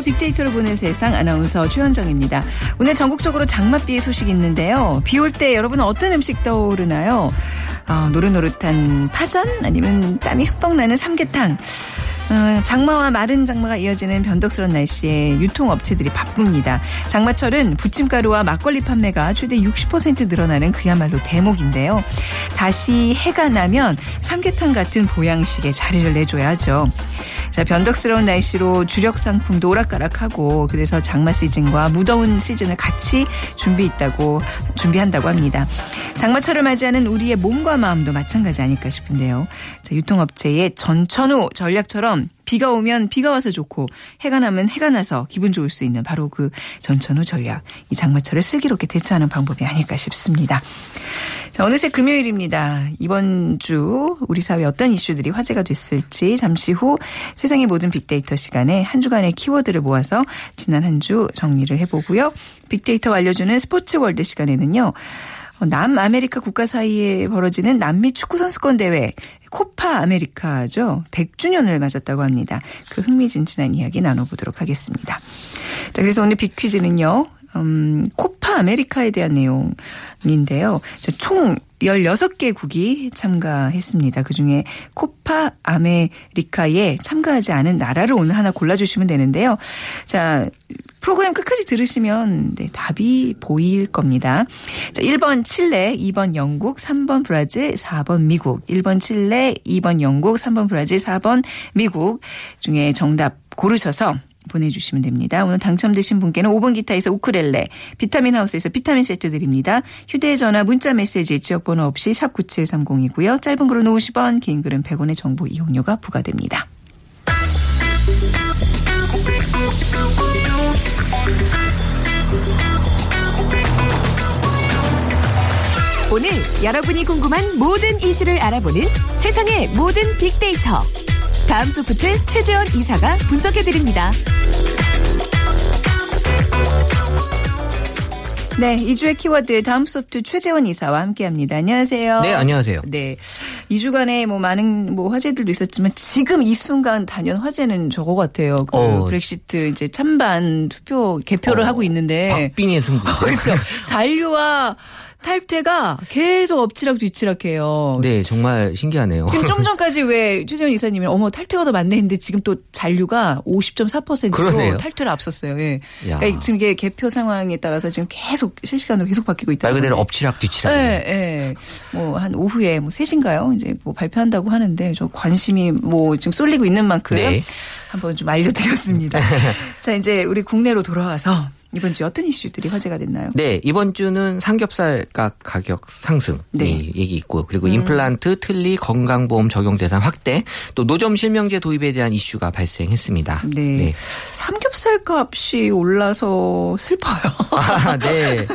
빅데이터로 보는 세상 아나운서 최현정입니다. 오늘 전국적으로 장맛비 소식이 있는데요. 비 올 때 여러분은 어떤 음식 떠오르나요? 어, 노릇노릇한 파전 아니면 땀이 흠뻑 나는 삼계탕. 어, 장마와 마른 장마가 이어지는 변덕스러운 날씨에 유통업체들이 바쁩니다. 장마철은 부침가루와 막걸리 판매가 최대 60% 늘어나는 그야말로 대목인데요. 다시 해가 나면 삼계탕 같은 보양식에 자리를 내줘야죠. 자, 변덕스러운 날씨로 주력 상품도 오락가락하고 그래서 장마 시즌과 무더운 시즌을 같이 준비 있다고 준비한다고 합니다. 장마철을 맞이하는 우리의 몸과 마음도 마찬가지 아닐까 싶은데요. 자, 유통업체의 전천후 전략처럼 비가 오면 비가 와서 좋고 해가 나면 해가 나서 기분 좋을 수 있는 바로 그 전천후 전략. 이 장마철을 슬기롭게 대처하는 방법이 아닐까 싶습니다. 자, 어느새 금요일입니다. 이번 주 우리 사회 어떤 이슈들이 화제가 됐을지 잠시 후 세상의 모든 빅데이터 시간에 한 주간의 키워드를 모아서 지난 한 주 정리를 해보고요. 빅데이터 알려주는 스포츠 월드 시간에는요. 어, 남아메리카 국가 사이에 벌어지는 남미 축구 선수권 대회 코파 아메리카죠. 100주년을 맞았다고 합니다. 그 흥미진진한 이야기 나눠보도록 하겠습니다. 자, 그래서 오늘 빅퀴즈는요. 음, 코파 아메리카에 대한 내용인데요. 자, 총 16개국이 참가했습니다. 그중에 코파 아메리카에 참가하지 않은 나라를 오늘 하나 골라주시면 되는데요. 자, 프로그램 끝까지 들으시면 네, 답이 보일 겁니다. 자, 1번 칠레, 2번 영국, 3번 브라질, 4번 미국. 1번 칠레, 2번 영국, 3번 브라질, 4번 미국 중에 정답 고르셔서 보내주시면 됩니다. 오늘 당첨되신 분께는 5번 기타에서 우크렐레, 비타민 하우스에서 비타민 세트 드립니다. 휴대전화, 문자 메시지, 지역번호 없이 샵 9730이고요. 짧은 글은 50원, 긴 글은 100원의 정보 이용료가 부과됩니다. 오늘 여러분이 궁금한 모든 이슈를 알아보는 세상의 모든 빅데이터. 다음 소프트 최재원 이사가 분석해드립니다. 네, 2주의 키워드 다음 소프트 최재원 이사와 함께합니다. 안녕하세요. 네, 안녕하세요. 네, 2주간에 뭐 많은 뭐 화제들도 있었지만 지금 이 순간 단연 화제는 저거 같아요. 그 어. 브렉시트 이제 찬반 투표 개표를 어, 하고 있는데 박빙의 승부. 그렇죠. 잔류와 탈퇴가 계속 엎치락 뒤치락해요. 네, 정말 신기하네요. 지금 좀 전까지 왜 최재원 이사님이 어머 탈퇴가 더 많네 했는데 지금 또 잔류가 50.4%로 그러네요. 탈퇴를 앞섰어요. 예. 야. 그러니까 지금 이게 개표 상황에 따라서 지금 계속 실시간으로 계속 바뀌고 있다. 말 그대로 엎치락 뒤치락. 예, 예. 뭐한 오후에 뭐 3시인가요? 이제 뭐 발표한다고 하는데 저 관심이 뭐 지금 쏠리고 있는 만큼 네. 한번 좀 알려드렸습니다. 자, 이제 우리 국내로 돌아와서 이번 주에 어떤 이슈들이 화제가 됐나요? 네, 이번 주는 삼겹살가 가격 상승 네. 이 얘기 있고 그리고 임플란트, 틀니, 건강보험 적용 대상 확대, 또 노점 실명제 도입에 대한 이슈가 발생했습니다. 네. 삼겹살 값이 올라서 슬퍼요. 아, 네.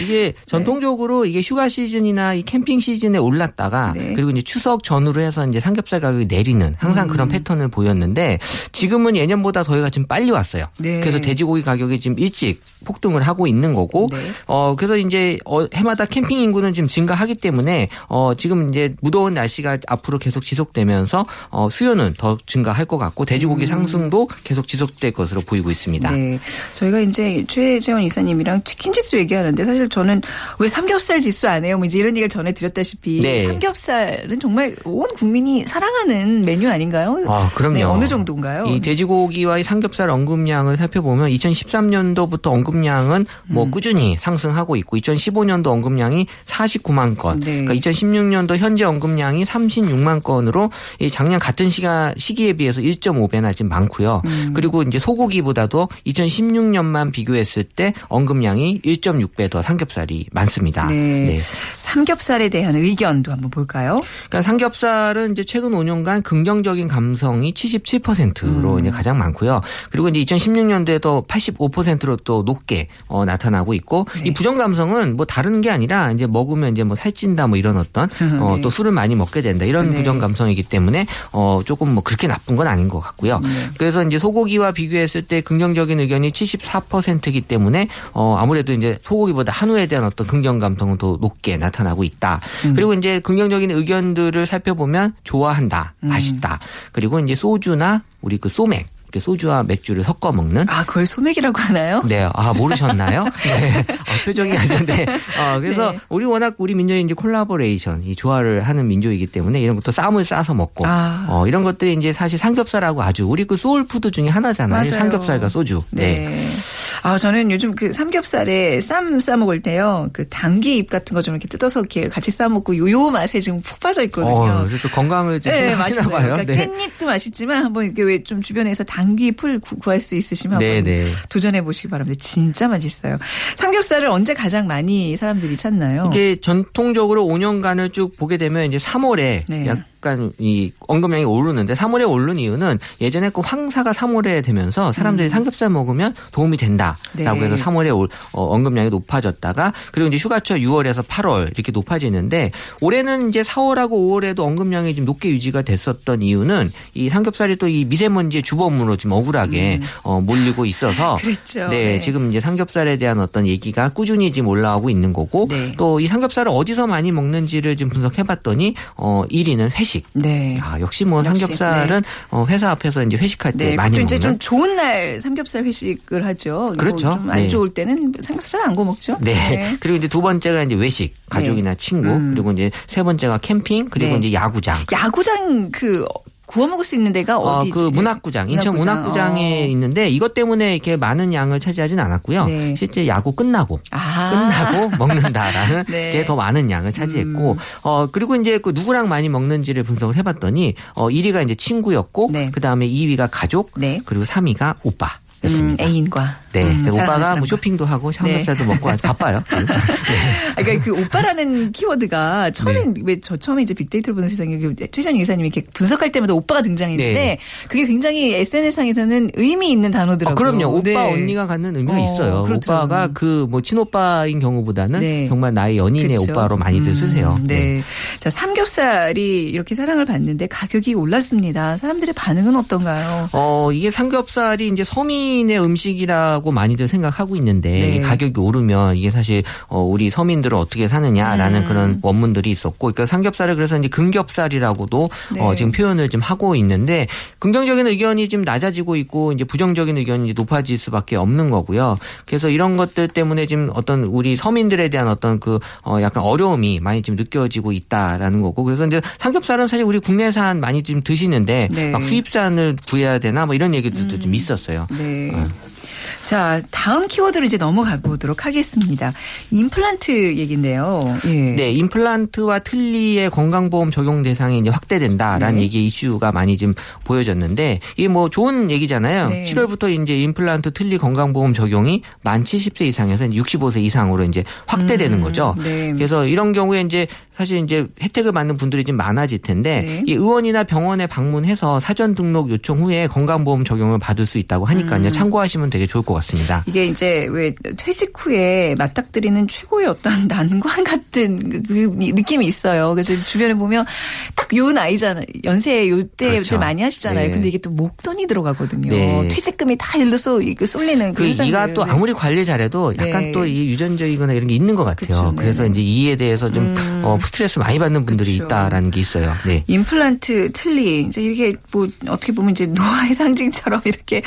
이게 전통적으로 이게 휴가 시즌이나 이 캠핑 시즌에 올랐다가 네. 그리고 이제 추석 전후로 해서 이제 삼겹살 가격이 내리는 항상 그런 음. 패턴을 보였는데 지금은 예년보다 더위가 좀 빨리 왔어요. 네. 그래서 돼지고기 가격이 지금 일찍 폭등을 하고 있는 거고 네. 어 그래서 이제 어, 해마다 캠핑 인구는 지금 증가하기 때문에 어 지금 이제 무더운 날씨가 앞으로 계속 지속되면서 어 수요는 더 증가할 것 같고 돼지고기 상승도 계속 지속될 것으로 보이고 있습니다. 음. 네. 저희가 이제 최재원 이사님이랑 치킨 지수 얘기하는데 사실 저는 왜 삼겹살 지수 안 해요? 뭐 이제 이런 얘기를 전해 드렸다시피 네. 삼겹살은 정말 온 국민이 사랑하는 메뉴 아닌가요? 아, 그럼요. 네, 어느 정도인가요? 이 돼지고기와 이 삼겹살 언급량을 살펴보면 2013년도부터 2017년부터 언급량은 뭐 음. 꾸준히 상승하고 있고 2015년도 언급량이 49만 건. 네. 그러니까 2016년도 현재 언급량이 36만 건으로 이 작년 같은 시가 시기에 비해서 1.5배나 지금 많고요. 음. 그리고 이제 소고기보다도 2016년만 비교했을 때 언급량이 1.6배 더 삼겹살이 많습니다. 네. 삼겹살에 대한 의견도 한번 볼까요? 그러니까 삼겹살은 이제 최근 5년간 긍정적인 감성이 77%로 음. 이제 가장 많고요. 그리고 이제 2016년도에도 85%로 또 높게 어, 나타나고 있고 네. 이 부정 감성은 뭐 다른 게 아니라 이제 먹으면 이제 뭐 살찐다 뭐 이런 어떤 어, 네. 또 술을 많이 먹게 된다 이런 네. 부정 감성이기 때문에 어, 조금 뭐 그렇게 나쁜 건 아닌 것 같고요. 네. 그래서 이제 소고기와 비교했을 때 긍정적인 의견이 74%이기 때문에 어, 아무래도 이제 소고기보다 한우에 대한 어떤 긍정 감성은 더 높게 나타나고 있다. 음. 그리고 이제 긍정적인 의견들을 살펴보면 좋아한다, 음. 맛있다. 그리고 이제 소주나 우리 그 소맥, 소주와 맥주를 섞어 먹는 아, 그걸 소맥이라고 하나요? 네, 아 모르셨나요? 네, 어, 표정이 아닌데, 어, 그래서 네. 우리 워낙 우리 민족이 이제 콜라보레이션, 이 조화를 하는 민족이기 때문에 이런 것도 쌈을 싸서 먹고, 아. 어, 이런 것들이 이제 사실 삼겹살하고 아주 우리 그 soul food 중에 하나잖아요. 맞아요. 삼겹살과 소주. 네. 아, 저는 요즘 그 삼겹살에 쌈 싸먹을 때요. 그 당귀잎 같은 거 좀 이렇게 뜯어서 이렇게 같이 싸먹고 요, 요 맛에 지금 푹 빠져 있거든요. 어, 그래서 또 건강을 좀 네, 맛있어요. 봐요. 그러니까 깻잎도 맛있지만 한번 이렇게 왜 좀 주변에서 당귀 풀 구- 구할 수 있으시면 네, 한번 네. 도전해 보시기 바랍니다. 진짜 맛있어요. 삼겹살을 언제 가장 많이 사람들이 찾나요? 이게 전통적으로 5년간을 쭉 보게 되면 이제 3월에 네. 약 간 이 언급량이 오르는데 3월에 오른 이유는 예전에 그 황사가 3월에 되면서 사람들이 삼겹살 먹으면 도움이 된다라고 음. 네. 해서 3월에 올, 어, 언급량이 높아졌다가 그리고 이제 휴가철 6월에서 8월 이렇게 높아지는데 올해는 이제 4월하고 5월에도 언급량이 좀 높게 유지가 됐었던 이유는 이 삼겹살이 또 이 미세먼지의 주범으로 지금 억울하게 어, 몰리고 있어서 음. 그렇죠. 네, 네. 지금 이제 삼겹살에 대한 어떤 얘기가 꾸준히 지금 올라오고 있는 거고 네. 또이 삼겹살을 어디서 많이 먹는지를 좀 분석해봤더니 어 1위는 회식. 네. 아 역시 뭐 역시, 삼겹살은 어, 회사 앞에서 이제 회식할 때 네, 많이 먹는. 이제 좀 좋은 날 삼겹살 회식을 하죠. 그렇죠. 좀안 네. 좋을 때는 삼겹살 안 구워 먹죠. 네. 그리고 이제 두 번째가 이제 외식, 가족이나 친구, 음. 그리고 이제 세 번째가 캠핑, 그리고 네. 이제 야구장. 야구장 그 구워 먹을 수 있는 데가 어, 어디지? 그 문학구장, 인천 문학구장 에 어. 있는데 이것 때문에 이렇게 많은 양을 차지하진 않았고요. 네. 실제 야구 끝나고 아. 끝나고 먹는다라는 네. 게더 많은 양을 차지했고 음. 어 그리고 이제 그 누구랑 많이 먹는지를 분석을 해봤더니 어 1위가 이제 친구였고 네. 그 다음에 2위가 가족 네. 그리고 3위가 음, 오빠 였습니다. 애인과. 네, 음, 오빠가 뭐. 쇼핑도 하고 삼겹살도 먹고 아주 바빠요. 아, 그러니까 그 오빠라는 키워드가 처음엔 네. 왜저 처음에 이제 빅데이터를 보는 세상에 그 최전희 이사님이 이렇게 분석할 때마다 오빠가 등장했는데 네. 그게 굉장히 SNS상에서는 의미 있는 아, 단어더라고요. 그럼요. 오빠 네. 언니가 갖는 의미가 어, 있어요. 그렇더라고요. 오빠가 그 뭐 친오빠인 경우보다는 네. 정말 나의 연인의 그쵸? 오빠로 많이들 음, 쓰세요. 네. 자, 삼겹살이 이렇게 사랑을 받는데 가격이 올랐습니다. 사람들의 반응은 어떤가요? 어, 이게 삼겹살이 이제 서민의 음식이라고 많이들 생각하고 있는데 네. 가격이 오르면 이게 사실 어, 우리 서민들은 어떻게 사느냐라는 음. 그런 원문들이 있었고 그러니까 삼겹살을 그래서 이제 금겹살이라고도 네. 어, 지금 표현을 좀 하고 있는데 긍정적인 의견이 좀 낮아지고 있고 이제 부정적인 의견이 높아질 수밖에 없는 거고요. 그래서 이런 것들 때문에 지금 어떤 우리 서민들에 대한 어떤 그 어, 약간 어려움이 많이 지금 느껴지고 있다라는 거고 그래서 이제 삼겹살은 사실 우리 국내산 많이 지금 드시는데 네. 음. 막 수입산을 구해야 되나 뭐 이런 얘기들도 좀 있었어요. 네. 어. 자, 다음 키워드로 이제 넘어가 보도록 하겠습니다. 임플란트 얘기인데요. 예. 네, 임플란트와 틀니의 건강보험 적용 대상이 이제 확대된다라는 네. 얘기 이슈가 많이 좀 보여졌는데 이게 뭐 좋은 얘기잖아요. 네. 7월부터 이제 임플란트 틀니 건강보험 적용이 만 70세 이상에서 65세 이상으로 이제 확대되는 음, 거죠. 네. 그래서 이런 경우에 이제 사실 이제 혜택을 받는 분들이 좀 많아질 텐데 네. 이 의원이나 병원에 방문해서 사전 등록 요청 후에 건강보험 적용을 받을 수 있다고 하니까요. 음. 참고하시면 되게 좋을 것 같습니다. 이게 이제 왜 퇴직 후에 맞닥뜨리는 최고의 어떤 난관 같은 그- 그 느낌이 있어요. 그래서 주변에 보면 딱 요 나이잖아요. 연세 요때 그렇죠. 많이 하시잖아요. 네. 근데 이게 또 목돈이 들어가거든요. 네. 퇴직금이 다 이거 쏠리는 그 현상들. 이가 또 네. 아무리 관리 잘해도 약간 네. 또이 유전적이거나 이런 게 있는 것 같아요. 네. 그래서 이제 이에 대해서 좀 음. 어, 스트레스 많이 받는 분들이 그쵸. 있다라는 게 있어요. 네. 임플란트 틀니 이제 이게 뭐 어떻게 보면 이제 노화의 상징처럼 이렇게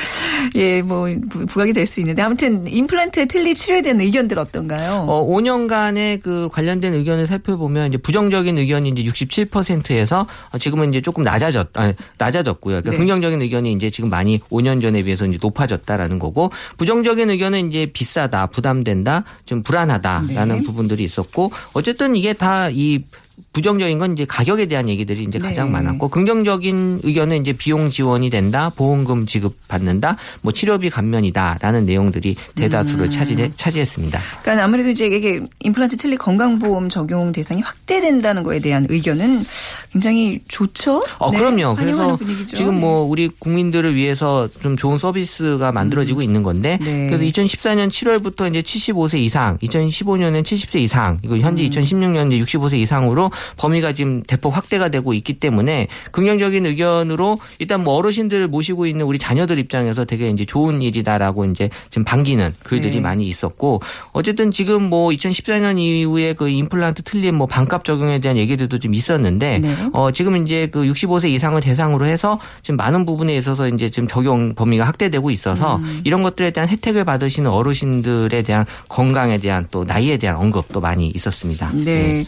예뭐 부각이 될 수 있는데 아무튼 임플란트 틀니 치료에 대한 의견들 어떤가요? 어, 5년간의 그 관련된 의견을 살펴보면 이제 부정적인 의견이 이제 67%에서 지금은 이제 조금 낮아졌, 아니, 낮아졌고요. 그러니까 네. 긍정적인 의견이 이제 지금 많이 5년 전에 비해서 이제 높아졌다라는 거고 부정적인 의견은 이제 비싸다, 부담된다, 좀 불안하다라는 네. 부분들이 있었고 어쨌든 이게 다이 deep 부정적인 건 이제 가격에 대한 얘기들이 이제 가장 네. 많았고 긍정적인 의견은 이제 비용 지원이 된다, 보험금 지급 받는다, 뭐 치료비 감면이다라는 내용들이 대다수를 음. 차지 차지했습니다. 그러니까 아무래도 이제 이게 임플란트 틀니 건강보험 적용 대상이 확대된다는 거에 대한 의견은 굉장히 좋죠. 어, 네, 그럼요. 그래서 분위기죠. 지금 네. 뭐 우리 국민들을 위해서 좀 좋은 서비스가 만들어지고 있는 건데 네. 그래서 2014년 7월부터 이제 75세 이상, 2015년엔 70세 이상, 이거 현재 음. 2016년 이제 65세 이상으로 범위가 지금 대폭 확대가 되고 있기 때문에 긍정적인 의견으로 일단 뭐 어르신들을 모시고 있는 우리 자녀들 입장에서 되게 이제 좋은 일이다라고 이제 지금 반기는 글들이 네. 많이 있었고 어쨌든 지금 뭐 2014년 이후에 그 임플란트 틀린 뭐 반값 적용에 대한 얘기들도 좀 있었는데 네. 어, 지금 이제 그 65세 이상을 대상으로 해서 지금 많은 부분에 있어서 이제 지금 적용 범위가 확대되고 있어서 음. 이런 것들에 대한 혜택을 받으시는 어르신들에 대한 건강에 대한 또 나이에 대한 언급도 많이 있었습니다. 네.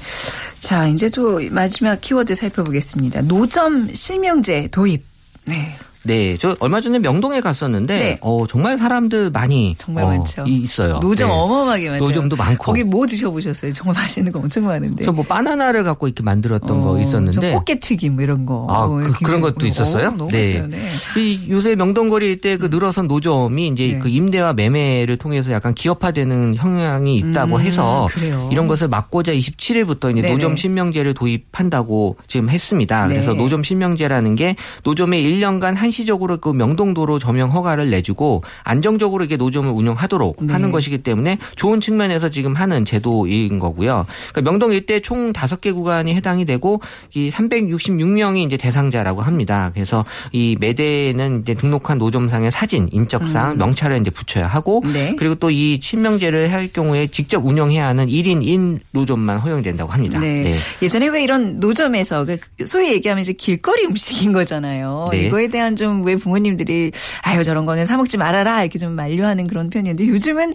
자, 이제 또 마지막 키워드 살펴보겠습니다. 노점 실명제 도입. 네. 네, 저 얼마 전에 명동에 갔었는데 네. 어, 정말 사람들 많이 정말 어, 많죠. 이- 있어요. 노점 네. 어마어마하게 많죠. 노점도 많고. 거기 뭐 드셔보셨어요? 정말 맛있는 거 엄청 많은데. 저 뭐 바나나를 갖고 이렇게 만들었던 거 어, 있었는데 저 꽃게 튀김 뭐 이런 거. 아, 어, 그- 그런 것도 어, 있었어요? 너무 네. 맛있어요. 네. 이 요새 명동거리 일대 그 늘어선 노점이 이제 네. 그 임대와 매매를 통해서 약간 기업화되는 성향이 있다고 음, 해서 그래요? 이런 것을 막고자 27일부터 이제 네네. 노점 실명제를 도입한다고 지금 했습니다. 네. 그래서 노점 실명제라는 게 노점에 1년간 한 시적으로 그 명동도로 점용 허가를 내주고 안정적으로 이게 노점을 운영하도록 네. 하는 것이기 때문에 좋은 측면에서 지금 하는 제도인 거고요. 그러니까 명동 일대 총 5개 구간이 해당이 되고 이 366명이 이제 대상자라고 합니다. 그래서 이 매대는 이제 등록한 노점상의 사진, 인적사항, 명찰을 이제 붙여야 하고 음. 네. 그리고 또이 실명제를 할 경우에 직접 운영해야 하는 1인 1 노점만 허용된다고 합니다. 네. 예전에 왜 이런 노점에서 그 소위 얘기하면 이제 길거리 음식인 거잖아요. 네. 이거에 대한 좀왜 부모님들이 아유 저런 거는 사 먹지 말아라 이렇게 좀 만류하는 그런 편이었는데 요즘은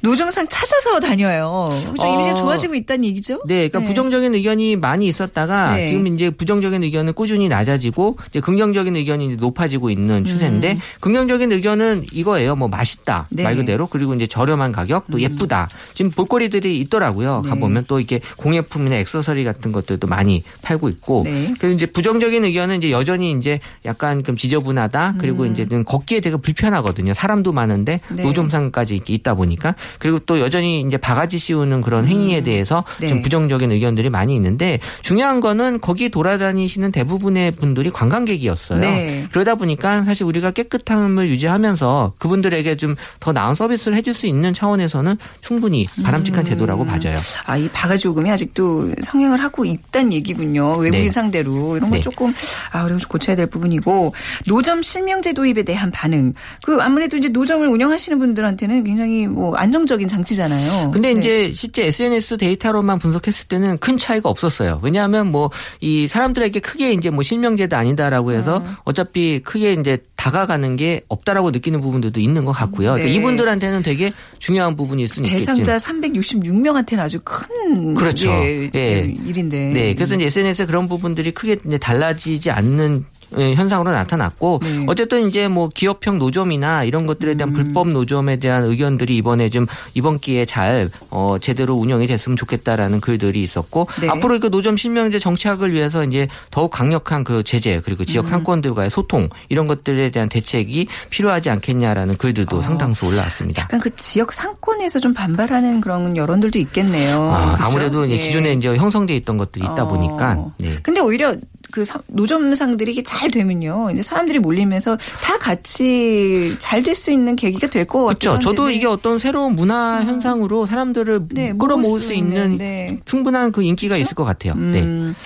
노점상 찾아서 다녀요. 좀 어. 이미지가 좋아지고 있다는 얘기죠? 네, 그러니까 부정적인 의견이 많이 있었다가 네. 지금 이제 부정적인 의견은 꾸준히 낮아지고 이제 긍정적인 의견이 높아지고 있는 추세인데 긍정적인 의견은 이거예요. 뭐 맛있다 음. 네. 말 그대로 그리고 이제 저렴한 가격 또 예쁘다. 지금 볼거리들이 있더라고요. 네. 가보면 또 이렇게 공예품이나 액세서리 같은 것들도 많이 팔고 있고 네. 그리고 이제 부정적인 의견은 이제 여전히 이제 약간 좀 지 저분하다. 그리고 이제 좀 걷기에 되게 불편하거든요. 사람도 많은데 음. 네. 노점상까지 있다 보니까 그리고 또 여전히 이제 바가지 씌우는 그런 행위에 대해서 네. 좀 부정적인 의견들이 많이 있는데 중요한 거는 거기 돌아다니시는 대부분의 분들이 관광객이었어요. 네. 그러다 보니까 사실 우리가 깨끗함을 유지하면서 그분들에게 좀 더 나은 서비스를 해줄 수 있는 차원에서는 충분히 바람직한 제도라고 봐져요. 아, 이 바가지 요금이 아직도 성행을 하고 있다는 얘기군요. 외국인 네. 상대로. 이런 거 네. 조금, 아, 좀 고쳐야 될 부분이고. 노점 실명제 도입에 대한 반응. 그 아무래도 이제 노점을 운영하시는 분들한테는 굉장히 뭐 안정적인 장치잖아요. 근데 네. 이제 실제 SNS 데이터로만 분석했을 때는 큰 차이가 없었어요. 왜냐하면 뭐 이 사람들에게 크게 이제 뭐 실명제도 아니다라고 해서 음. 어차피 크게 이제 다가가는 게 없다라고 느끼는 부분들도 있는 것 같고요. 네. 그러니까 이분들한테는 되게 중요한 부분이 있을 수는 있겠죠. 대상자 366명한테는 아주 큰 그렇죠. 예, 예. 일인데. 네, 그래서 이제 SNS에 그런 부분들이 크게 이제 달라지지 않는 예, 현상으로 나타났고 네. 어쨌든 이제 뭐 기업형 노점이나 이런 것들에 대한 음. 불법 노점에 대한 의견들이 이번에 좀 이번 기회에 잘 어, 제대로 운영이 됐으면 좋겠다라는 글들이 있었고 네. 앞으로 그 노점 실명제 정착을 위해서 이제 더욱 강력한 그 제재 그리고 음. 지역 상권들과의 소통 이런 것들에 대한 대책이 필요하지 않겠냐라는 글들도 어. 상당수 올라왔습니다. 약간 그 지역 상권에서 좀 반발하는 그런 여론들도 있겠네요. 아? 아무래도 이제 예. 기존에 이제 형성돼 있던 것들이 있다 어. 보니까 네. 근데 오히려 그 사- 노점상들이 이게 잘 되면요. 이제 사람들이 몰리면서 다 같이 잘 될 수 있는 계기가 될 것 같아요. 그렇죠. 저도 이게 어떤 새로운 문화 현상으로 사람들을 네, 끌어모을 모을 수수 있는 네. 충분한 그 인기가 있을 것 같아요. 네. 음.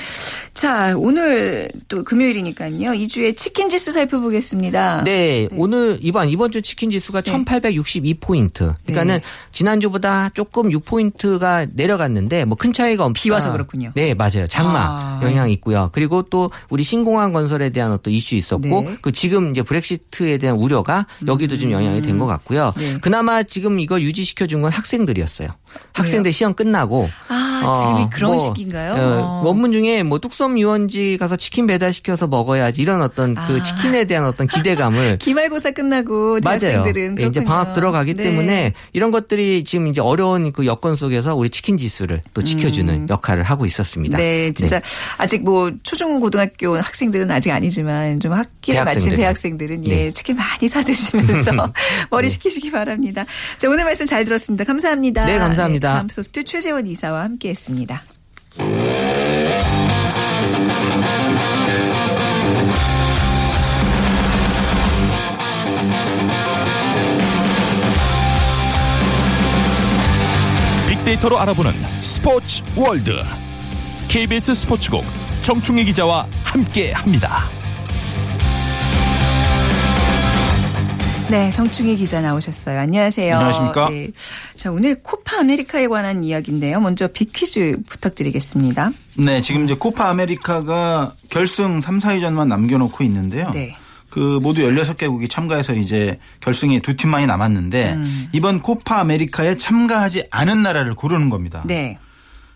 자, 오늘 또 금요일이니까요. 2주의 치킨 지수 살펴보겠습니다. 네, 오늘 이번 이번 주 치킨 지수가 네. 1862포인트. 그러니까는 지난주보다 조금 6포인트가 내려갔는데 뭐 큰 차이가 없. 비 와서 그렇군요. 네, 맞아요. 장마 아. 영향이 있고요. 그리고 또 우리 신공항 건설에 대한 어떤 이슈 있었고 네. 그 지금 이제 브렉시트에 대한 우려가 여기도 좀 영향이 된 것 같고요. 네. 그나마 지금 이거 유지시켜 준 건 학생들이었어요. 학생들 시험 끝나고 아, 지금이 그런 시기인가요? 어, 어. 원문 중에 뭐 뚝섬 유원지 가서 치킨 배달 시켜서 먹어야지 이런 어떤 그 아. 치킨에 대한 어떤 기대감을 기말고사 끝나고 맞아요. 대학생들은 네, 이제. 방학 들어가기 네. 때문에 이런 것들이 지금 이제 어려운 그 여건 속에서 우리 치킨 지수를 또 지켜주는 역할을 하고 있었습니다. 음. 네, 진짜 아직 뭐 초중 고등학교 학생들은 아직 아니지만 좀 학기를 마친 대학생들은. 예 네. 치킨 많이 사 드시면서 머리 식히시기 바랍니다. 자 오늘 말씀 잘 들었습니다. 감사합니다. 네, 감사합니다. 다음 소프트 최재원 이사와 함께했습니다. 빅데이터로 알아보는 스포츠 월드 KBS 스포츠국 정충희 기자와 함께합니다. 네, 정충희 기자 나오셨어요. 안녕하세요. 안녕하십니까? 네. 자, 오늘 코파 아메리카에 관한 이야기인데요. 먼저 빅퀴즈 부탁드리겠습니다. 네, 지금 이제 코파 아메리카가 결승 3, 4위전만 남겨놓고 있는데요. 네. 그 모두 16개국이 참가해서 이제 결승에 두 팀만이 남았는데 음. 이번 코파 아메리카에 참가하지 않은 나라를 고르는 겁니다. 네.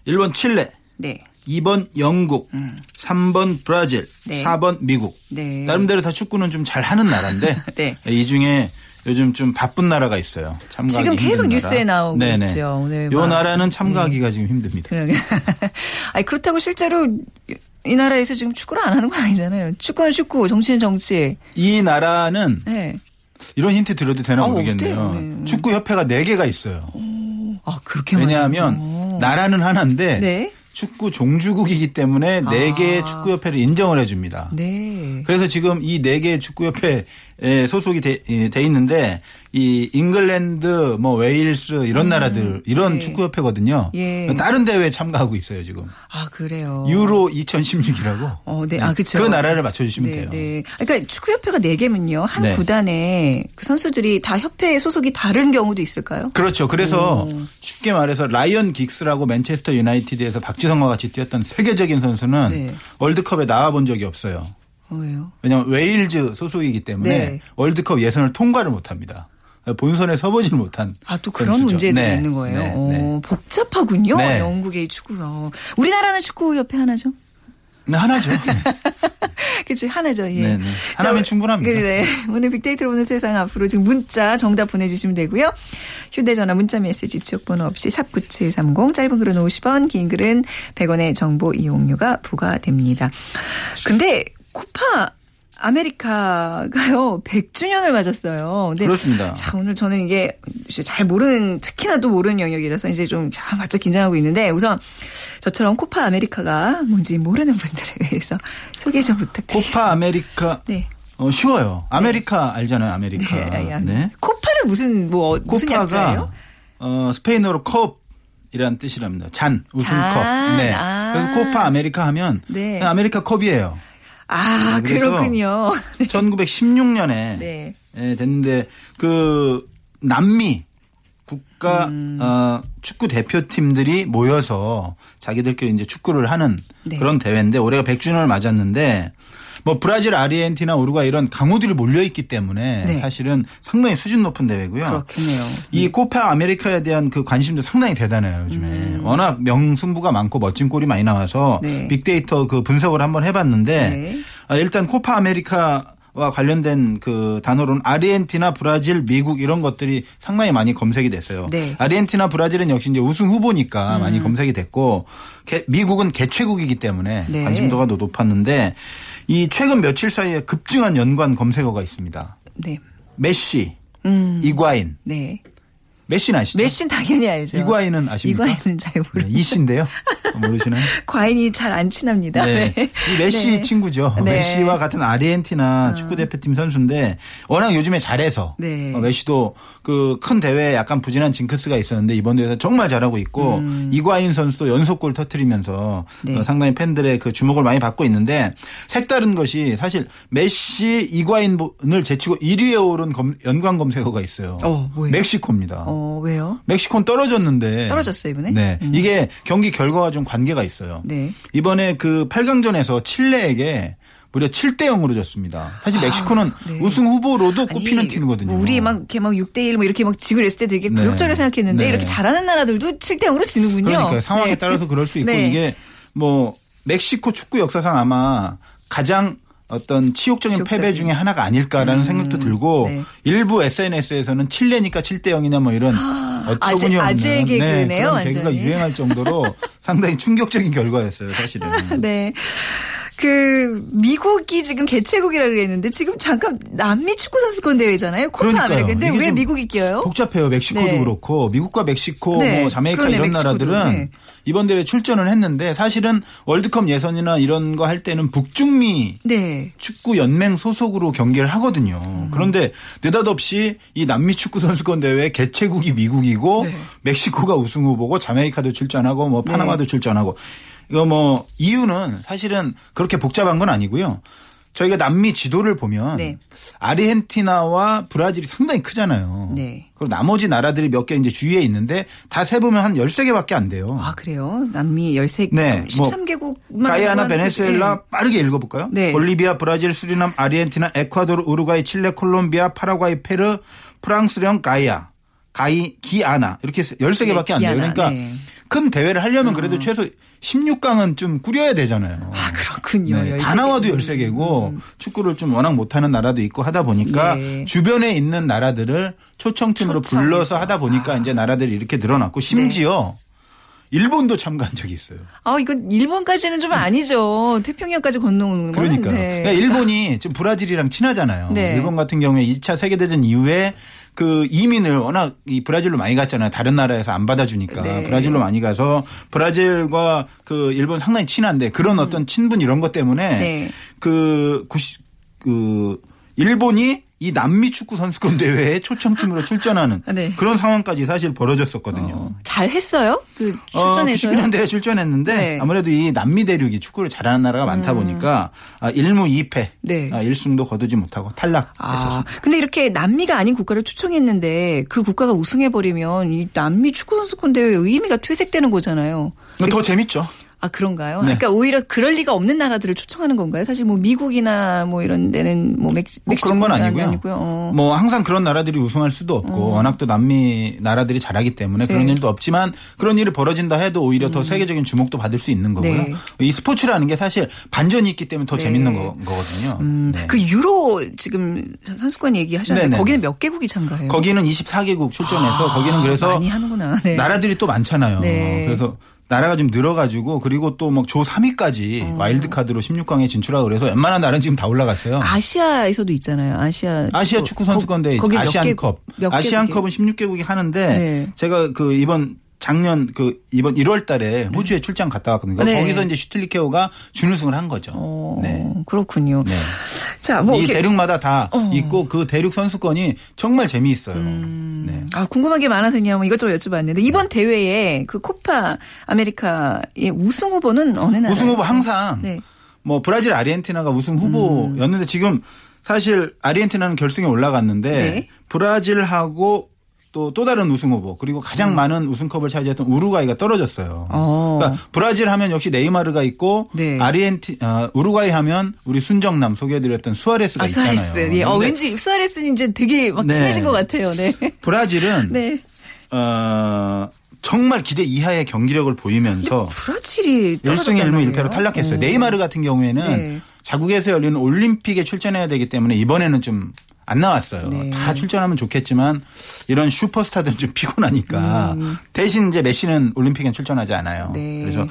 1번 칠레, 네. 2번 영국, 3번 브라질, 음. 네. 4번 미국. 네. 나름대로 다 축구는 좀 잘하는 나라인데 네. 이 중에 요즘 좀 바쁜 나라가 있어요. 참가하기 지금 계속 뉴스에. 나오고 네네. 있죠. 오늘 요 막. 나라는 참가하기가 지금 힘듭니다. 아니 그렇다고 실제로 이 나라에서 지금 축구를 안 하는 건 아니잖아요. 축구는 축구, 정치는 정치. 이 나라는 네. 이런 힌트 드려도 되나 아, 모르겠네요. 네. 축구 협회가 4 개가 있어요. 아 그렇게 왜냐하면 많아요? 나라는 하나인데 네. 축구 종주국이기 때문에 네 아. 개의 축구 협회를 인정을 해줍니다. 네. 그래서 지금 이 네 개의 축구 협회 에 소속이 돼, 예, 돼 있는데 이 잉글랜드, 뭐 웨일스 이런 나라들 이런 네. 축구 협회거든요. 예. 다른 대회에 참가하고 있어요 지금. 아 그래요. 유로 2016이라고. 어, 네. 아, 그쵸. 그 나라를 맞춰주시면 네, 돼요. 네. 그러니까 축구 협회가 네 개면요. 한 네. 구단에 그 선수들이 다 협회에 소속이 다른 경우도 있을까요? 그렇죠. 그래서 쉽게 말해서 라이언 긱스라고 맨체스터 유나이티드에서 박지성과 같이 뛰었던 세계적인 선수는 네. 월드컵에 나와본 적이 없어요. 어, 왜요? 왜냐하면 웨일즈 소속이기 때문에 네. 월드컵 예선을 통과를 못합니다. 본선에 서보질 못한. 아, 또 그런 선수죠. 문제도 네. 있는 거예요. 네. 어, 네. 복잡하군요. 네. 영국의 축구가. 우리나라는 축구 협회 하나죠? 네, 하나죠. 그치 하나죠. 예. 네, 네. 하나면 자, 충분합니다. 네, 네. 오늘 빅데이터로 보는 세상 앞으로 지금 문자 정답 보내주시면 되고요. 휴대전화 문자 메시지 지역번호 없이 샵9730 짧은 글은 50원 긴 글은 100원의 정보 이용료가 부과됩니다. 근데 코파 아메리카가요 100주년을 맞았어요. 근데 그렇습니다. 자 오늘 저는 이게 잘 모르는 특히나 또 모르는 영역이라서 이제 좀참 바짝 긴장하고 있는데 우선 저처럼 코파 아메리카가 뭔지 모르는 분들을 위해서 소개 좀 부탁드립니다. 코파 아메리카. 네. 어, 쉬워요. 아메리카 알잖아요. 아메리카. 네, 아, 네. 코파는 무슨 뭐 무슨 약자예요? 코파가 어, 스페인어로 컵이라는 뜻이랍니다. 잔, 우승컵. 잔, 네. 아. 그래서 코파 아메리카 하면 네. 아메리카 컵이에요. 아 네, 그래서 그렇군요. 1916년에 네. 됐는데 그 남미 국가 음. 어, 축구 대표팀들이 모여서 자기들끼리 이제 축구를 하는 네. 그런 대회인데 올해가 100주년을 맞았는데 뭐 브라질, 아르헨티나, 우루과이 이런 강호들이 몰려 있기 때문에 네. 사실은 상당히 수준 높은 대회고요. 그렇겠네요. 이 코파 아메리카에 대한 그 관심도 상당히 대단해요, 요즘에. 워낙 명승부가 많고 멋진 골이 많이 나와서 음. 네. 빅데이터 그 분석을 한번 해봤는데 네. 아, 일단 코파 아메리카 와 관련된 그 단어로는 아르헨티나, 브라질, 미국 이런 것들이 상당히 많이 검색이 됐어요. 네. 음. 아르헨티나, 브라질은 역시 이제 우승 후보니까 많이 검색이 됐고 개- 미국은 개최국이기 때문에 네. 관심도가 더 높았는데 이 최근 며칠 사이에 급증한 연관 검색어가 있습니다. 네. 메시, 음. 이과인, 네. 메시는 아시죠? 메신 당연히 알죠. 이과인은 아십니까? 이과인은 잘 네, 모르. 이씨인데요. 모르시나요? 과인이 잘 안 친합니다. 네. 네. 이 메시 네. 친구죠. 네. 메시와 같은 아르헨티나 축구 대표팀 선수인데 워낙 요즘에 잘해서 네. 어, 메시도 그 큰 대회에 약간 부진한 징크스가 있었는데 이번 대회에서 정말 잘하고 있고 음. 이과인 선수도 연속골 터트리면서 네. 어, 상당히 팬들의 그 주목을 많이 받고 있는데 색다른 것이 사실 메시 이과인을 제치고 1위에 오른 검- 연관 검색어가 있어요. 어? 멕시코입니다. 어, 왜요? 멕시코는 떨어졌는데 떨어졌어요, 이번에? 네. 음. 이게 경기 결과와 좀 관계가 있어요. 네. 이번에 그 8강전에서 칠레에게 무려 7대 0으로 졌습니다. 사실 멕시코는 네. 우승 후보로도 꼽히는 아니, 팀이거든요. 뭐 우리 막 이렇게 막 6대 1 뭐 이렇게 막 지고 이랬을 때 되게 네. 굴욕적으로 생각했는데 네. 이렇게 잘하는 나라들도 7대 0으로 지는군요. 그러니까 상황에 네. 따라서 그럴 수 있고 네. 이게 뭐 멕시코 축구 역사상 아마 가장 어떤 치욕적인 치욕적인. 패배 중에 하나가 아닐까라는 생각도 들고 네. 일부 SNS에서는 칠레니까 7대 0이냐 뭐 이런 어처구니 아재- 없는 아재 개그네요, 그런 개그가 완전히. 유행할 정도로 상당히 충격적인 결과였어요, 사실은. 네. 그 미국이 지금 개최국이라 그랬는데 지금 잠깐 남미 축구 선수권 대회잖아요. 코파 그러니까요. 아메리카. 근데 이게 왜좀 미국이 껴요? 복잡해요. 멕시코도 네. 그렇고 미국과 멕시코, 네. 뭐 자메이카 그러네, 이런 멕시코도. 나라들은 네. 이번 대회 출전을 했는데 사실은 월드컵 예선이나 이런 거 할 때는 북중미 네. 축구 연맹 소속으로 경기를 하거든요. 음. 그런데 느닷없이 이 남미 축구 선수권 대회 개최국이 미국이고 네. 멕시코가 우승 후보고 자메이카도 출전하고 뭐 파나마도 출전하고 이거 뭐 이유는 사실은 그렇게 복잡한 건 아니고요. 저희가 남미 지도를 보면 네. 아르헨티나와 브라질이 상당히 크잖아요. 네. 그리고 나머지 나라들이 몇 개 이제 주위에 있는데 다 세보면 한 13개밖에 안 돼요. 아, 그래요? 남미 13, 네, 뭐 13개국만. 가이아나, 베네수엘라 빠르게 읽어볼까요? 네. 볼리비아, 브라질, 수리남, 아르헨티나, 에콰도르, 우루과이, 칠레, 콜롬비아, 파라과이, 페르, 프랑스령, 가이아, 가이, 기아나 이렇게 13개밖에 안 돼요. 그러니까 네. 큰 대회를 하려면 그래도 최소 16강은 좀 꾸려야 되잖아요. 아, 그렇군요. 네, 다 13개. 나와도 13개고 축구를 좀 워낙 못하는 나라도 있고 하다 보니까 네. 주변에 있는 나라들을 초청팀으로 초청해서. 불러서 하다 보니까 이제 나라들이 이렇게 늘어났고 심지어 일본도 참가한 적이 있어요. 아, 이건 일본까지는 좀 아니죠. 태평양까지 건너오는 건. 그러니까요. 네. 그러니까 일본이 지금 브라질이랑 친하잖아요. 네. 일본 같은 경우에 2차 세계대전 이후에 그 이민을 워낙 이 브라질로 많이 갔잖아요. 다른 나라에서 안 받아주니까 네. 브라질로 많이 가서 브라질과 그 일본 상당히 친한데 그런 어떤 친분 이런 것 때문에 음. 네. 그, 90, 그 일본이 이 남미 축구 선수권 대회에 초청팀으로 출전하는 네. 그런 상황까지 사실 벌어졌었거든요. 어, 잘 했어요? 그 어, 출전해서요? 92년대에 출전했는데 네. 아무래도 이 남미 대륙이 축구를 잘하는 나라가 많다 보니까 아, 1무 2패 네. 아, 1승도 거두지 못하고 탈락했었습니다. 아, 근데 이렇게 남미가 아닌 국가를 초청했는데 그 국가가 우승해 버리면 이 남미 축구 선수권 대회 의미가 퇴색되는 거잖아요. 더 재밌죠. 아 그런가요? 네. 그러니까 오히려 그럴 리가 없는 나라들을 초청하는 건가요? 사실 뭐 미국이나 뭐 이런 데는 뭐 멕시, 꼭 그런 건 멕시코가 아니고요. 어. 뭐 항상 그런 나라들이 우승할 수도 없고 워낙 또 남미 나라들이 잘하기 때문에 그런 네. 일도 없지만 그런 일이 벌어진다 해도 오히려 더 세계적인 주목도 받을 수 있는 거고요. 네. 이 스포츠라는 게 사실 반전이 있기 때문에 더 네. 재밌는 거, 거든요 음, 그 유로 지금 선수권 얘기하셨는데 네네. 거기는 몇 개국이 참가해요? 거기는 24개국 출전해서 거기는 그래서 아, 많이 하는구나. 네. 나라들이 또 많잖아요. 네. 그래서 나라가 좀 늘어가지고 그리고 또 막 조 3위까지 어. 와일드 카드로 16강에 진출하고 그래서 웬만한 나라는 지금 다 올라갔어요. 아시아에서도 있잖아요. 아시아 아시아 거- 축구 선수권대 거- 거기 몇 아시안컵. 아시안컵은 개국이에요? 16개국이 하는데 네. 제가 그 이번 작년 그 이번 1월 달에 호주에 출장 갔다 왔거든요. 네. 거기서 이제 슈틸리케호가 준우승을 한 거죠. 어, 네. 그렇군요. 네. 자, 뭐 이 이렇게 대륙마다 다 어. 있고 그 대륙 선수권이 정말 재미있어요. 음. 네. 아, 궁금한 게 많아서 그냥 뭐 이것저것 여쭤봤는데 이번 대회에 그 코파 아메리카의 우승 후보는 어느 나라? 우승 후보 항상 네. 뭐 브라질 아르헨티나가 우승 후보였는데 지금 사실 아르헨티나는 결승에 올라갔는데 네. 브라질하고 또 또 다른 우승 후보 그리고 가장 많은 우승컵을 차지했던 우루과이가 떨어졌어요. 어. 그러니까 브라질 하면 역시 네이마르가 있고 네. 아르헨티 아, 우루과이 하면 우리 순정남 소개해드렸던 수아레스가 아, 있잖아요. 수아레스. 예. 어, 왠지 수아레스는 이제 되게 막 네. 친해진 것 같아요. 네. 브라질은 네. 어, 정말 기대 이하의 경기력을 보이면서 브라질이 1승 1무 떨어졌단 1패로 탈락했어요. 어. 네이마르 같은 경우에는 네. 자국에서 열리는 올림픽에 출전해야 되기 때문에 이번에는 좀 안 나왔어요. 네. 다 출전하면 좋겠지만 이런 슈퍼스타들은 좀 피곤하니까 대신 이제 메시는 올림픽엔 출전하지 않아요. 음. 네. 그래서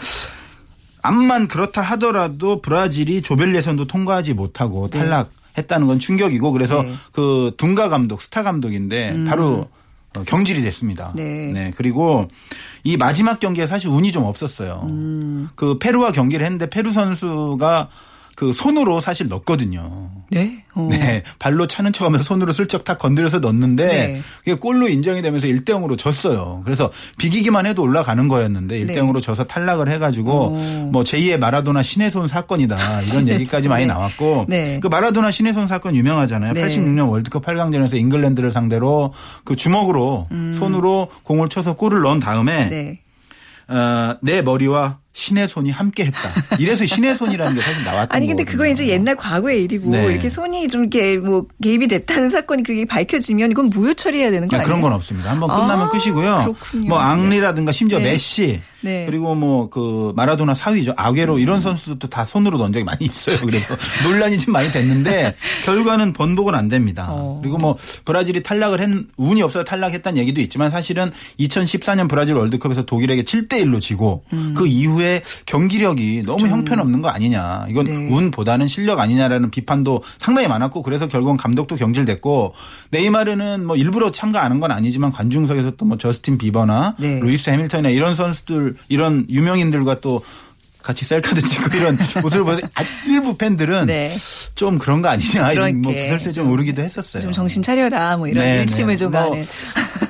암만 그렇다 하더라도 브라질이 조별 예선도 통과하지 못하고 탈락했다는 건 충격이고 그래서 네. 그 둥가 감독 스타 감독인데 바로 어, 경질이 됐습니다. 네. 그리고 이 마지막 경기에 사실 운이 좀 없었어요. 음. 그 페루와 경기를 했는데 페루 선수가 그 손으로 사실 넣었거든요. 네. 어. 네. 발로 차는 척 하면서 손으로 슬쩍 탁 건드려서 넣었는데 네. 그게 골로 인정이 되면서 1대 0으로 졌어요. 그래서 비기기만 해도 올라가는 거였는데 1대 네. 0으로 져서 탈락을 해 가지고 오. 뭐 제2의 마라도나 신의 손 사건이다. 이런 얘기까지 많이 네. 나왔고 네. 그 마라도나 신의 손 사건 유명하잖아요. 네. 86년 월드컵 8강전에서 잉글랜드를 상대로 그 주먹으로 손으로 공을 쳐서 골을 넣은 다음에 음. 네. 어, 내 머리와 신의 손이 함께 했다. 이래서 신의 손이라는 게 사실 나왔던 아니 근데 그거 이제 옛날 과거의 일이고 네. 이렇게 손이 좀 이렇게 뭐 개입이 됐다는 사건이 그게 밝혀지면 이건 무효 처리해야 되는 거 아, 아니에요? 그런 건 없습니다. 한번 끝나면 아, 끝이고요. 그렇군요. 뭐 앙리라든가 심지어 네. 메시 네. 그리고 뭐 그 마라도나 사위죠. 아게로 이런 선수들도 다 손으로 넣은 적이 많이 있어요. 그래서 논란이 좀 많이 됐는데 결과는 번복은 안 됩니다. 어. 그리고 뭐 브라질이 탈락을 했 운이 없어서 탈락했다는 얘기도 있지만 사실은 2014년 브라질 월드컵에서 독일에게 7대 1로 지고 음. 그 이후에 경기력이 너무 형편없는 거 아니냐. 이건 네. 운보다는 실력 아니냐라는 비판도 상당히 많았고 그래서 결국은 감독도 경질됐고 네이마르는 뭐 일부러 참가 안한 건 아니지만 관중석에서 또 뭐 저스틴 비버나 네. 루이스 해밀턴이나 이런 선수들 이런 유명인들과 또 같이 셀카도 찍고 이런 모습을 보서 아주 일부 팬들은 네. 좀 그런 거 아니냐 이런 뭐 기설세 좀 오르기도 했었어요. 좀 정신 차려라 뭐 이런 네, 일침을 네. 줘가는. 뭐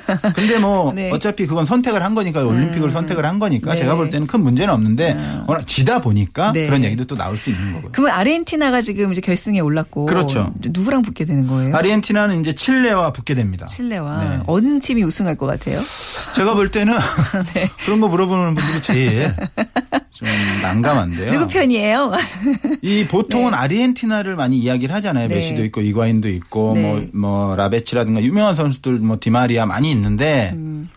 근데 뭐 네. 어차피 그건 선택을 한 거니까 올림픽을 선택을 한 거니까 네. 제가 볼 때는 큰 문제는 없는데 워낙 지다 보니까 네. 그런 얘기도 또 나올 수 있는 거고요. 그러면 아르헨티나가 지금 이제 결승에 올랐고 그렇죠. 누구랑 붙게 되는 거예요? 아르헨티나는 이제 칠레와 붙게 됩니다. 칠레와 네. 어느 팀이 우승할 것 같아요? 제가 볼 때는 네. 그런 거 물어보는 분들이 제일 좀 난감한데요. 누구 편이에요? 이 보통은 아르헨티나를 많이 이야기를 하잖아요. 네. 메시도 있고 이과인도 있고 네. 뭐, 뭐 라베치라든가 유명한 선수들 뭐 디마리아 많이 있는데 음.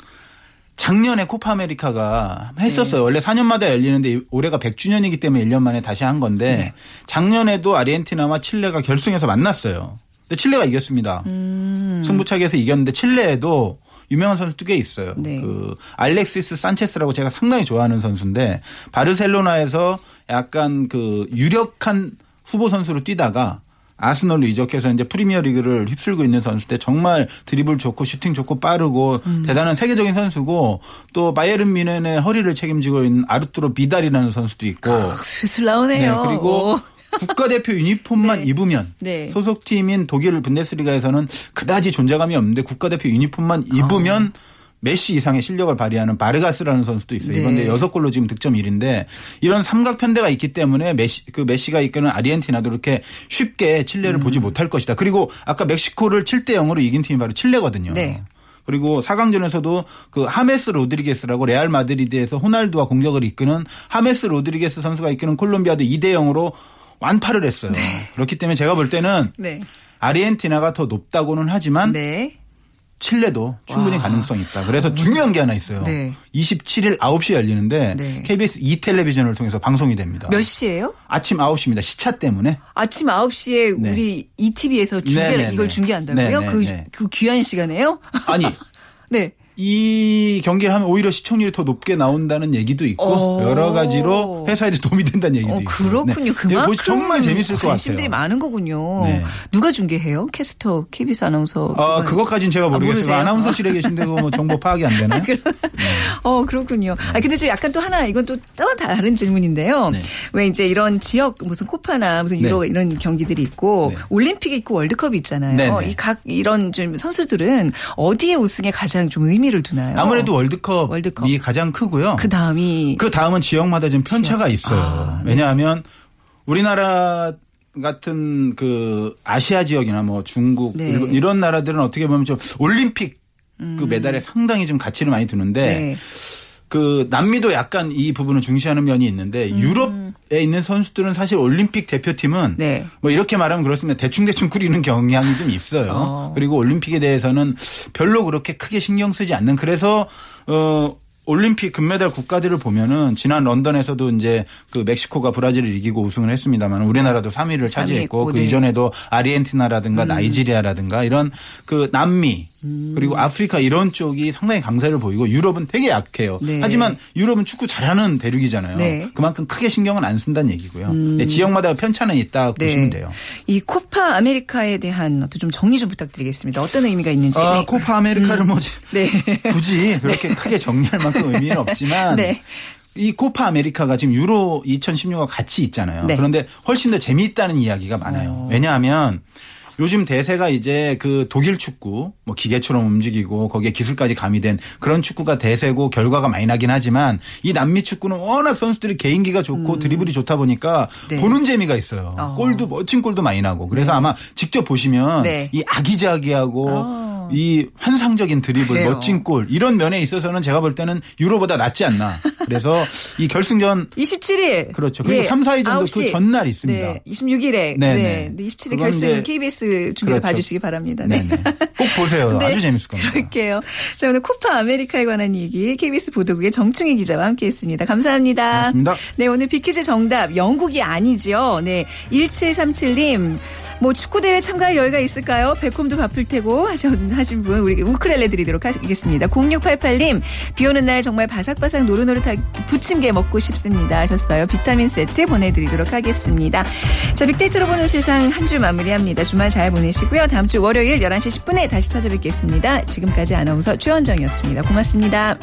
작년에 코파 아메리카가 했었어요. 네. 원래 4년마다 열리는데 올해가 100주년이기 때문에 1년 만에 다시 한 건데 네. 작년에도 아르헨티나와 칠레가 결승에서 만났어요. 근데 칠레가 이겼습니다. 음. 승부차기에서 이겼는데 칠레에도 유명한 선수도 꽤 있어요. 네. 그 알렉시스 산체스라고 제가 상당히 좋아하는 선수인데 바르셀로나에서 약간 그 유력한 후보 선수로 뛰다가 아스널로 이적해서 이제 프리미어 리그를 휩쓸고 있는 선수인데 정말 드리블 좋고 슈팅 좋고 빠르고 음. 대단한 세계적인 선수고 또 바이에른 뮌헨의 허리를 책임지고 있는 아르투로 비달이라는 선수도 있고 슬슬 나오네요. 네, 그리고 오. 국가대표 유니폼만 네. 입으면 네. 소속팀인 독일 분데스리가에서는 그다지 존재감이 없는데 국가대표 유니폼만 입으면 메시 이상의 실력을 발휘하는 바르가스라는 선수도 있어요. 네. 이번에 여섯 골로 지금 득점 1위인데 이런 삼각 편대가 있기 때문에 메시 그 메시가 이끄는 아르헨티나도 이렇게 쉽게 음. 칠레를 보지 못할 것이다. 그리고 아까 멕시코를 7대 0으로 이긴 팀이 바로 칠레거든요. 네. 그리고 4강전에서도 그 하메스 로드리게스라고 레알 마드리드에서 호날두와 공격을 이끄는 하메스 로드리게스 선수가 이끄는 콜롬비아도 2대 0으로 완파를 했어요. 그렇기 때문에 제가 볼 때는 네. 아르헨티나가 더 높다고는 하지만 네. 칠레도 충분히 가능성이 있다. 그래서 중요한 게 하나 있어요. 네. 27일 9시에 열리는데 네. KBS E 텔레비전을 통해서 방송이 됩니다. 몇 시예요? 아침 9시입니다. 시차 때문에. 아침 9시에 네. 우리 ETV에서 중계를 네, 네, 이걸 네. 중계한다고요? 네, 네, 그, 네. 그 귀한 시간에요? 아니 네. 이 경기를 하면 오히려 시청률이 더 높게 나온다는 얘기도 있고 오. 여러 가지로 회사에도 도움이 된다는 얘기도 어, 있고. 그렇군요. 네. 그만큼 정말 재밌을 것 관심들이 같아요. 많은 거군요. 네. 누가 중계해요? 캐스터, KBS 아나운서. 아, 그것까지는 제가 모르겠어요. 모르세요? 아나운서실에 계신데 그거 뭐 정보 파악이 안 되나요? 어, 그렇군요. 아, 근데 좀 약간 또 하나, 이건 또, 또 다른 질문인데요. 네. 왜 이제 이런 지역, 무슨 코파나 무슨 유로 네. 이런 경기들이 있고, 네. 올림픽이 있고 월드컵이 있잖아요. 네, 네. 이각 이런 좀 선수들은 어디에 우승에 가장 좀 의미 를 두나요? 아무래도 월드컵이 월드컵. 가장 크고요. 그 다음이. 그 다음은 지역마다 좀 편차가 있어요. 아, 네. 왜냐하면 우리나라 같은 그 아시아 지역이나 뭐 중국 네. 일본 이런 나라들은 어떻게 보면 좀 올림픽 그 메달에 상당히 좀 가치를 많이 두는데 음. 네. 그 남미도 약간 이 부분을 중시하는 면이 있는데 유럽에 있는 선수들은 사실 올림픽 대표팀은 음. 네. 뭐 이렇게 말하면 그렇습니다. 대충대충 꾸리는 경향이 좀 있어요. 어. 그리고 올림픽에 대해서는 별로 그렇게 크게 신경 쓰지 않는 그래서 어 올림픽 금메달 국가들을 보면은 지난 런던에서도 이제 그 멕시코가 브라질을 이기고 우승을 했습니다만 우리나라도 3위를 차지했고 그 네. 음. 이전에도 아르헨티나라든가 나이지리아라든가 이런 그 남미 그리고 아프리카 이런 쪽이 상당히 강세를 보이고 유럽은 되게 약해요. 네. 하지만 유럽은 축구 잘하는 대륙이잖아요. 네. 그만큼 크게 신경은 안 쓴다는 얘기고요. 네, 지역마다 편차는 있다 고 네. 보시면 돼요. 이 코파 아메리카에 대한 어떤 좀 정리 좀 부탁드리겠습니다. 어떤 의미가 있는지. 아, 네. 코파 아메리카를 뭐 네. 굳이 그렇게 크게 정리할 만큼 의미는 없지만 네. 이 코파 아메리카가 지금 유로 2016과 같이 있잖아요. 네. 그런데 훨씬 더 재미있다는 이야기가 많아요. 왜냐하면 요즘 대세가 이제 그 독일 축구 뭐 기계처럼 움직이고 거기에 기술까지 가미된 그런 축구가 대세고 결과가 많이 나긴 하지만 이 남미 축구는 워낙 선수들이 개인기가 좋고 드리블이 좋다 보니까 음. 네. 보는 재미가 있어요. 어. 골도 멋진 골도 많이 나고 그래서 아마 직접 보시면 네. 이 아기자기하고 어. 이 환상적인 드리블, 그래요. 멋진 골 이런 면에 있어서는 제가 볼 때는 유로보다 낫지 않나. 그래서 이 결승전 27일. 그렇죠. 그리고 삼, 사위전도 그 9시. 전날 있습니다. 네. 26일에. 네, 네. 네. 27일 그건 결승 KBS 준비를 그렇죠. 봐주시기 바랍니다. 네. 네네. 꼭 보세요. 네. 아주 재밌을 겁니다. 그럴게요. 자, 오늘 코파 아메리카에 관한 얘기 KBS 보도국의 정충희 기자와 함께 했습니다. 감사합니다. 고맙습니다. 네, 오늘 비키즈 정답 영국이 아니죠. 네. 1737님. 뭐 축구 대회 참가할 여유가 있을까요? back home도 바쁠 테고 하신, 하신 분 우리 우쿨렐레 드리도록 하겠습니다. 0688님 비 오는 날 정말 바삭바삭 노릇노릇하게 부침개 먹고 싶습니다 하셨어요. 비타민 세트 보내드리도록 하겠습니다. 자 빅데이터로 보는 세상 한 주 마무리합니다. 주말 잘 보내시고요. 다음 주 월요일 11시 10분에 다시 찾아뵙겠습니다. 지금까지 아나운서 최원정이었습니다. 고맙습니다.